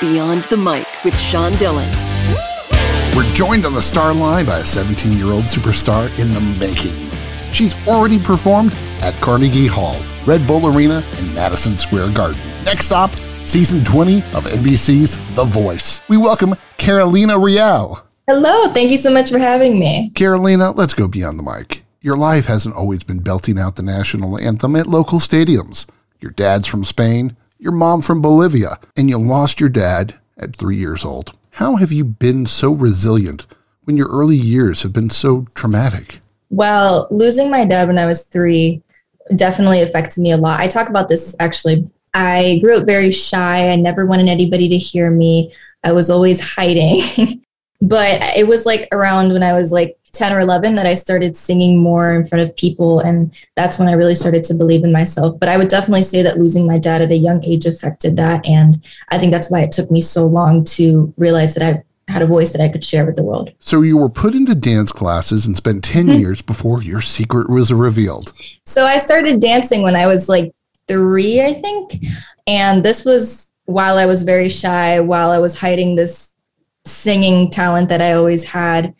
Beyond the Mic with Sean Dillon. We're joined on the star line by a 17 year old superstar in the making. She's already performed at Carnegie Hall, Red Bull Arena, and Madison Square Garden. Next stop, season 20 of NBC's The Voice. We welcome Carolina Rial. Hello, thank you so much for having me. Carolina, let's go beyond the mic. Your life hasn't always been belting out the national anthem at local stadiums. Your dad's from Spain, your mom from Bolivia, and you lost your dad at three years old. How have you been so resilient when your early years have been so traumatic? Well, losing my dad when I was three definitely affected me a lot. I talk about this actually. I grew up very shy. I never wanted anybody to hear me. I was always hiding. but it was like around when I was like 10 or 11 that I started singing more in front of people. And that's when I really started to believe in myself. But I would definitely say that losing my dad at a young age affected that. And I think that's why it took me so long to realize that I had a voice that I could share with the world. So you were put into dance classes and spent 10 mm-hmm. years before your secret was revealed. So I started dancing when I was like three, I think. And this was while I was very shy, while I was hiding this singing talent that I always had.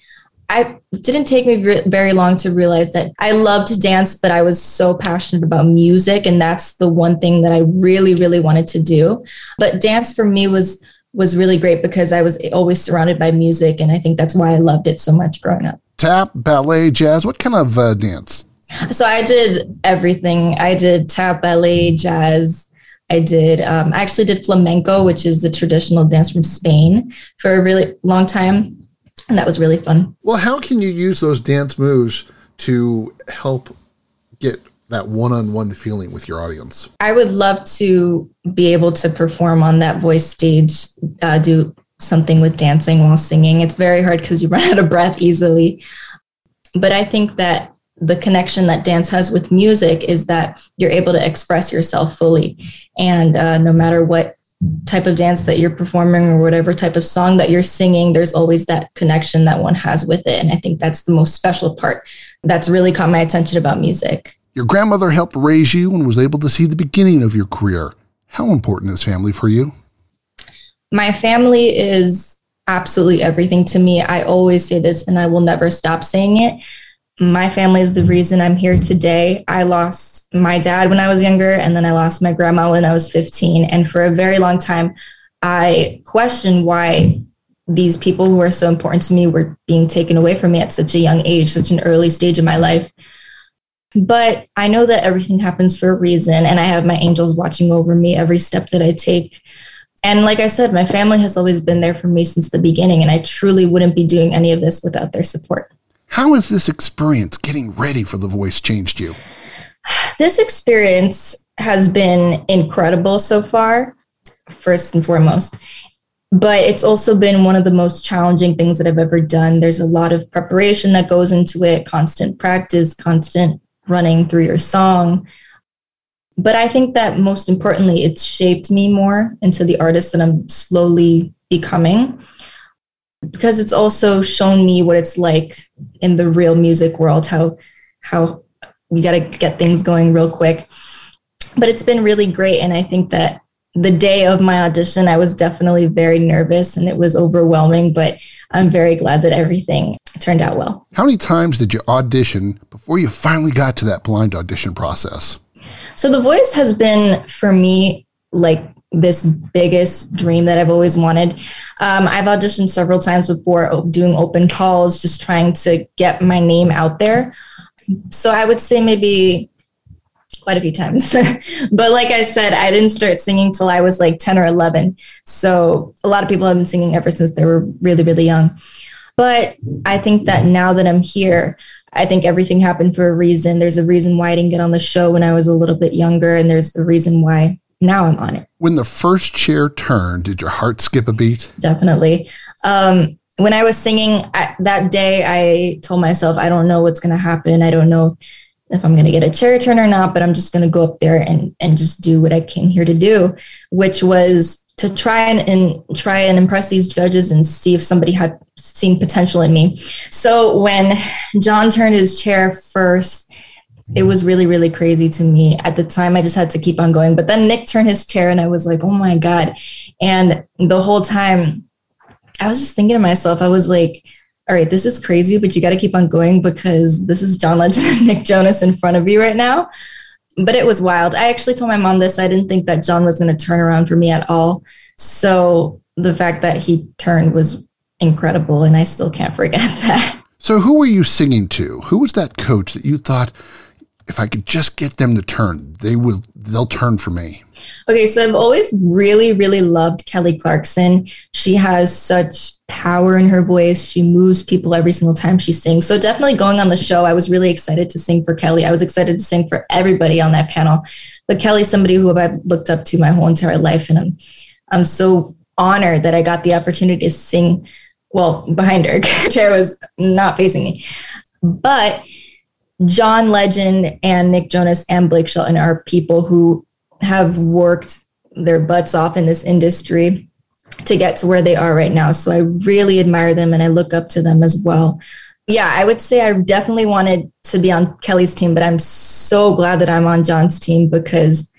I didn't take me re- very long to realize that I loved to dance, but I was so passionate about music, and that's the one thing that I really, really wanted to do. But dance for me was was really great because I was always surrounded by music, and I think that's why I loved it so much growing up. Tap, ballet, jazz. What kind of uh, dance? So I did everything. I did tap, ballet, jazz. I did. Um, I actually did flamenco, which is the traditional dance from Spain, for a really long time and that was really fun. Well, how can you use those dance moves to help get that one-on-one feeling with your audience? I would love to be able to perform on that voice stage, uh, do something with dancing while singing. It's very hard because you run out of breath easily. But I think that the connection that dance has with music is that you're able to express yourself fully. And uh, no matter what type of dance that you're performing or whatever type of song that you're singing, there's always that connection that one has with it. And I think that's the most special part that's really caught my attention about music. Your grandmother helped raise you and was able to see the beginning of your career. How important is family for you? My family is absolutely everything to me. I always say this and I will never stop saying it my family is the reason I'm here today. I lost my dad when I was younger, and then I lost my grandma when I was 15. And for a very long time, I questioned why these people who are so important to me were being taken away from me at such a young age, such an early stage of my life. But I know that everything happens for a reason, and I have my angels watching over me every step that I take. And like I said, my family has always been there for me since the beginning, and I truly wouldn't be doing any of this without their support. How has this experience getting ready for The Voice changed you? This experience has been incredible so far, first and foremost. But it's also been one of the most challenging things that I've ever done. There's a lot of preparation that goes into it, constant practice, constant running through your song. But I think that most importantly, it's shaped me more into the artist that I'm slowly becoming because it's also shown me what it's like in the real music world how how we got to get things going real quick. But it's been really great and i think that the day of my audition i was definitely very nervous and it was overwhelming but i'm very glad that everything turned out well. How many times did you audition before you finally got to that blind audition process? So the voice has been for me like this biggest dream that I've always wanted. Um, I've auditioned several times before doing open calls, just trying to get my name out there. So I would say maybe quite a few times. but like I said, I didn't start singing till I was like 10 or 11. So a lot of people have been singing ever since they were really, really young. But I think that now that I'm here, I think everything happened for a reason. There's a reason why I didn't get on the show when I was a little bit younger, and there's a reason why now I'm on it. When the first chair turned, did your heart skip a beat? Definitely. Um, when I was singing I, that day, I told myself, I don't know what's going to happen. I don't know if I'm going to get a chair turn or not, but I'm just going to go up there and, and just do what I came here to do, which was to try and, and try and impress these judges and see if somebody had seen potential in me. So when John turned his chair first, it was really, really crazy to me. At the time, I just had to keep on going. But then Nick turned his chair and I was like, oh my God. And the whole time, I was just thinking to myself, I was like, all right, this is crazy, but you got to keep on going because this is John Legend and Nick Jonas in front of you right now. But it was wild. I actually told my mom this. I didn't think that John was going to turn around for me at all. So the fact that he turned was incredible. And I still can't forget that. So, who were you singing to? Who was that coach that you thought, if I could just get them to turn, they will they'll turn for me. Okay, so I've always really really loved Kelly Clarkson. She has such power in her voice. She moves people every single time she sings. So definitely going on the show, I was really excited to sing for Kelly. I was excited to sing for everybody on that panel. But Kelly's somebody who I've looked up to my whole entire life and I'm I'm so honored that I got the opportunity to sing well behind her. chair was not facing me. But John Legend and Nick Jonas and Blake Shelton are people who have worked their butts off in this industry to get to where they are right now. So I really admire them and I look up to them as well. Yeah, I would say I definitely wanted to be on Kelly's team, but I'm so glad that I'm on John's team because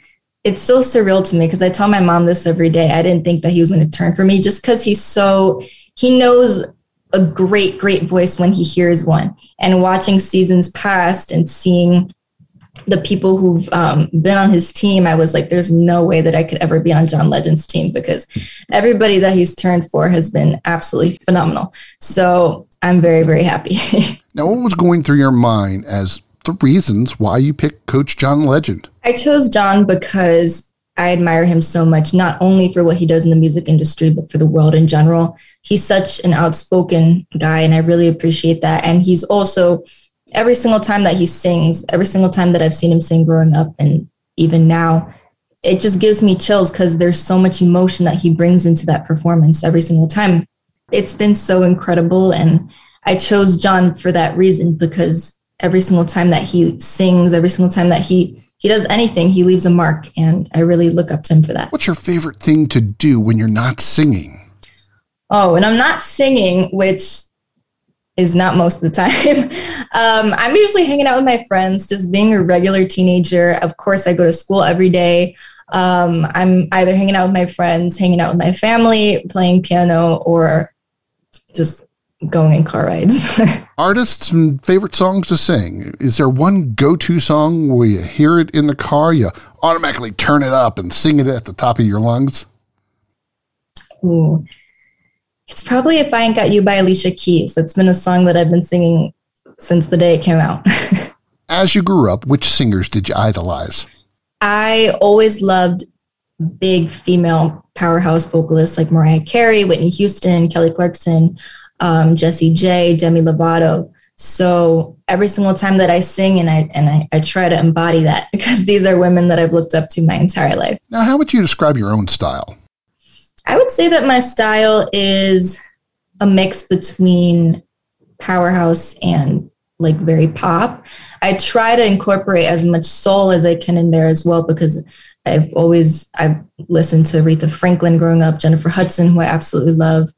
it's still surreal to me because I tell my mom this every day. I didn't think that he was going to turn for me just because he's so, he knows a great, great voice when he hears one. And watching seasons past and seeing the people who've um, been on his team, I was like, there's no way that I could ever be on John Legend's team because everybody that he's turned for has been absolutely phenomenal. So I'm very, very happy. now, what was going through your mind as the reasons why you picked Coach John Legend? I chose John because I admire him so much, not only for what he does in the music industry, but for the world in general. He's such an outspoken guy, and I really appreciate that. And he's also, every single time that he sings, every single time that I've seen him sing growing up and even now, it just gives me chills because there's so much emotion that he brings into that performance every single time. It's been so incredible. And I chose John for that reason because every single time that he sings, every single time that he he does anything, he leaves a mark. And I really look up to him for that. What's your favorite thing to do when you're not singing? Oh, when I'm not singing, which is not most of the time. Um, I'm usually hanging out with my friends, just being a regular teenager. Of course, I go to school every day. Um, I'm either hanging out with my friends, hanging out with my family, playing piano, or just going in car rides. Artists and favorite songs to sing. Is there one go to song where you hear it in the car, you automatically turn it up and sing it at the top of your lungs? Ooh. It's probably If I Ain't Got You by Alicia Keys. It's been a song that I've been singing since the day it came out. As you grew up, which singers did you idolize? I always loved big female powerhouse vocalists like Mariah Carey, Whitney Houston, Kelly Clarkson um, Jessie J, Demi Lovato. So every single time that I sing and I and I, I try to embody that because these are women that I've looked up to my entire life. Now, how would you describe your own style? I would say that my style is a mix between powerhouse and like very pop. I try to incorporate as much soul as I can in there as well because I've always I've listened to Aretha Franklin growing up, Jennifer Hudson, who I absolutely love.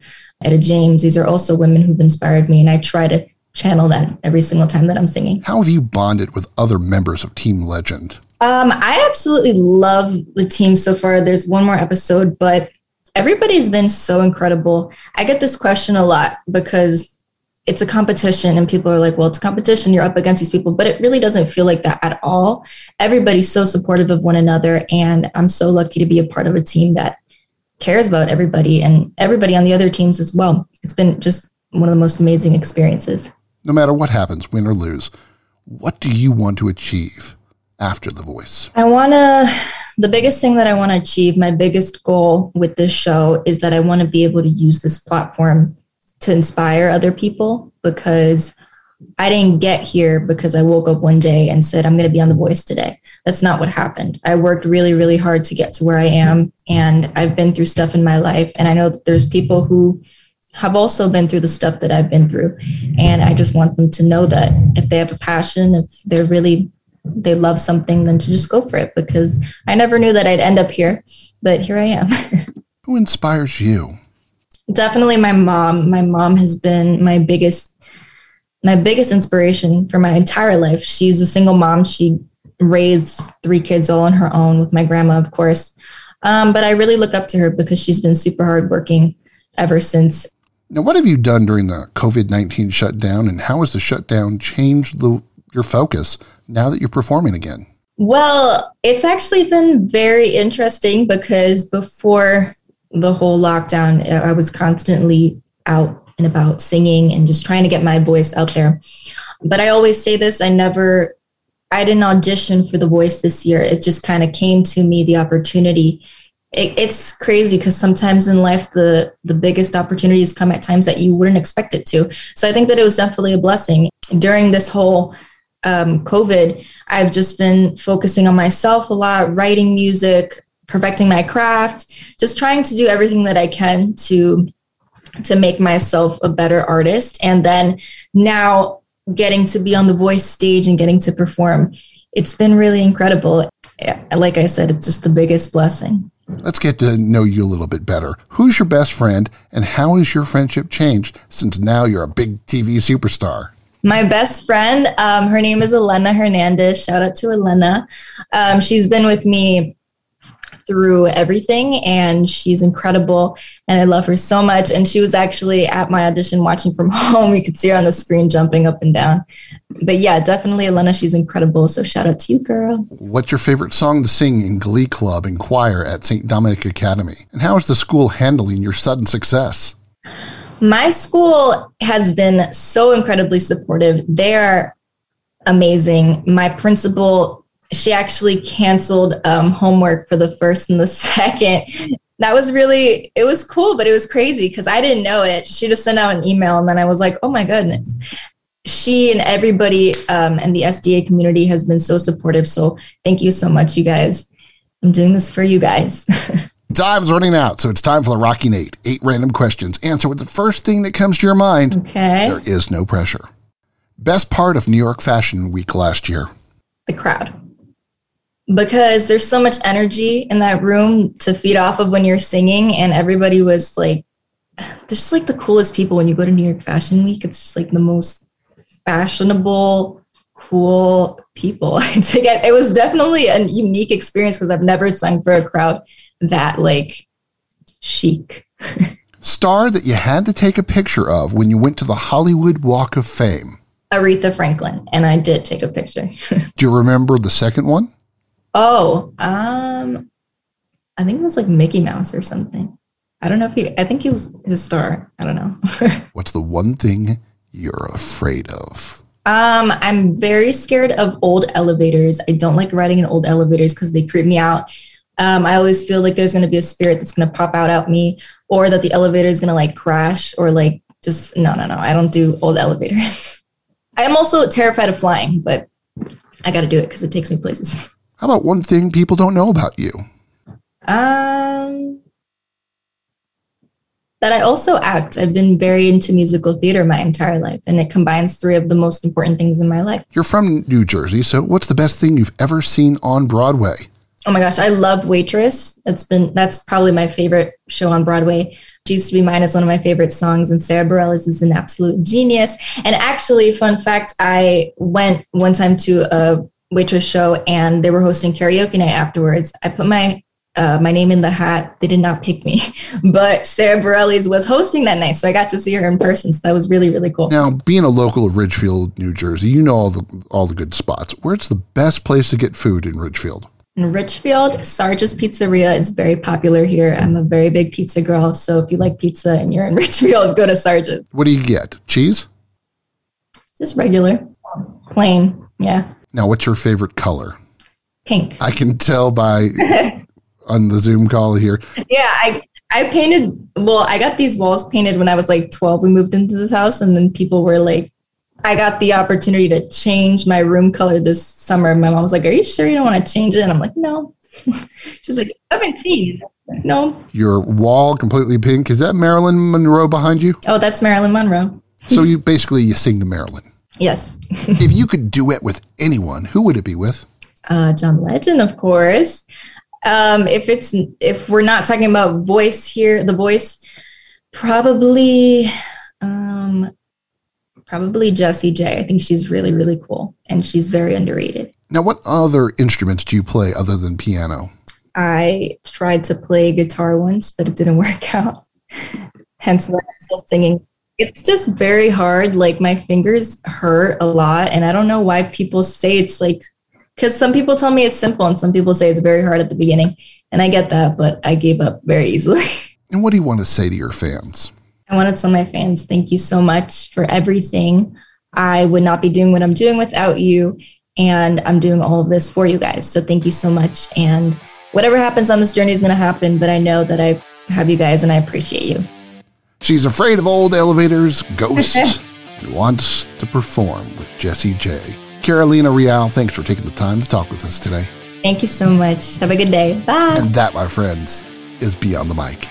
Etta James. These are also women who've inspired me, and I try to channel that every single time that I'm singing. How have you bonded with other members of Team Legend? Um, I absolutely love the team so far. There's one more episode, but everybody's been so incredible. I get this question a lot because it's a competition and people are like, well, it's competition. You're up against these people, but it really doesn't feel like that at all. Everybody's so supportive of one another. And I'm so lucky to be a part of a team that cares about everybody and everybody on the other teams as well. It's been just one of the most amazing experiences. No matter what happens, win or lose, what do you want to achieve after The Voice? I want to, the biggest thing that I want to achieve, my biggest goal with this show is that I want to be able to use this platform to inspire other people because I didn't get here because I woke up one day and said, I'm going to be on The Voice today. That's not what happened. I worked really, really hard to get to where I am. And I've been through stuff in my life. And I know that there's people who have also been through the stuff that I've been through. And I just want them to know that if they have a passion, if they're really, they love something, then to just go for it because I never knew that I'd end up here, but here I am. who inspires you? Definitely my mom. My mom has been my biggest my biggest inspiration for my entire life. She's a single mom. She raised three kids all on her own with my grandma, of course. Um, but I really look up to her because she's been super hardworking ever since. Now, what have you done during the COVID 19 shutdown, and how has the shutdown changed the, your focus now that you're performing again? Well, it's actually been very interesting because before the whole lockdown, I was constantly out and about singing and just trying to get my voice out there. But I always say this I never, I didn't audition for The Voice this year. It just kind of came to me, the opportunity. It, it's crazy because sometimes in life, the, the biggest opportunities come at times that you wouldn't expect it to. So I think that it was definitely a blessing. During this whole um, COVID, I've just been focusing on myself a lot, writing music, perfecting my craft, just trying to do everything that I can to to make myself a better artist. And then now getting to be on the voice stage and getting to perform, it's been really incredible. Like I said, it's just the biggest blessing. Let's get to know you a little bit better. Who's your best friend and how has your friendship changed since now you're a big TV superstar? My best friend, um, her name is Elena Hernandez. Shout out to Elena. Um, she's been with me through everything and she's incredible and I love her so much. And she was actually at my audition watching from home. You could see her on the screen jumping up and down. But yeah, definitely Elena, she's incredible. So shout out to you, girl. What's your favorite song to sing in Glee Club and choir at St. Dominic Academy? And how is the school handling your sudden success? My school has been so incredibly supportive. They are amazing. My principal she actually canceled um, homework for the first and the second. That was really, it was cool, but it was crazy because I didn't know it. She just sent out an email and then I was like, oh my goodness. She and everybody um, and the SDA community has been so supportive. So thank you so much, you guys. I'm doing this for you guys. Time's running out, so it's time for the Rocking Eight. Eight random questions. Answer with the first thing that comes to your mind. Okay. There is no pressure. Best part of New York Fashion Week last year? The crowd because there's so much energy in that room to feed off of when you're singing and everybody was like just like the coolest people. When you go to New York Fashion Week it's just like the most fashionable cool people. It's like it was definitely a unique experience because I've never sung for a crowd that like chic. Star that you had to take a picture of when you went to the Hollywood Walk of Fame. Aretha Franklin and I did take a picture. Do you remember the second one Oh, um, I think it was like Mickey Mouse or something. I don't know if he. I think he was his star. I don't know. What's the one thing you're afraid of? Um, I'm very scared of old elevators. I don't like riding in old elevators because they creep me out. Um, I always feel like there's going to be a spirit that's going to pop out at me, or that the elevator is going to like crash, or like just no, no, no. I don't do old elevators. I'm also terrified of flying, but I got to do it because it takes me places. How about one thing people don't know about you? Um, that I also act. I've been very into musical theater my entire life, and it combines three of the most important things in my life. You're from New Jersey, so what's the best thing you've ever seen on Broadway? Oh my gosh, I love Waitress. That's been that's probably my favorite show on Broadway. She used to be mine as one of my favorite songs, and Sarah Bareilles is an absolute genius. And actually, fun fact, I went one time to a waitress show and they were hosting karaoke night afterwards. I put my uh, my name in the hat. They did not pick me, but Sarah Bareilles was hosting that night, so I got to see her in person. So that was really really cool. Now, being a local of Ridgefield, New Jersey, you know all the all the good spots. Where's the best place to get food in Ridgefield? In Ridgefield, Sarge's Pizzeria is very popular here. I'm a very big pizza girl, so if you like pizza and you're in Ridgefield, go to Sarge's. What do you get? Cheese? Just regular, plain. Yeah. Now, what's your favorite color? Pink. I can tell by on the Zoom call here. Yeah, I I painted. Well, I got these walls painted when I was like 12. We moved into this house, and then people were like, I got the opportunity to change my room color this summer. My mom was like, "Are you sure you don't want to change it?" And I'm like, "No." She's like, "17." No. Your wall completely pink. Is that Marilyn Monroe behind you? Oh, that's Marilyn Monroe. so you basically you sing to Marilyn. Yes. if you could duet with anyone, who would it be with? Uh, John Legend, of course. Um, if it's if we're not talking about voice here, the voice, probably um, Probably Jessie J. I think she's really, really cool and she's very underrated. Now, what other instruments do you play other than piano? I tried to play guitar once, but it didn't work out. Hence why I'm still singing. It's just very hard. Like my fingers hurt a lot. And I don't know why people say it's like, because some people tell me it's simple and some people say it's very hard at the beginning. And I get that, but I gave up very easily. And what do you want to say to your fans? I want to tell my fans thank you so much for everything. I would not be doing what I'm doing without you. And I'm doing all of this for you guys. So thank you so much. And whatever happens on this journey is going to happen, but I know that I have you guys and I appreciate you. She's afraid of old elevators, ghosts, and wants to perform with Jessie J. Carolina Rial, thanks for taking the time to talk with us today. Thank you so much. Have a good day. Bye. And that, my friends, is Beyond the Mic.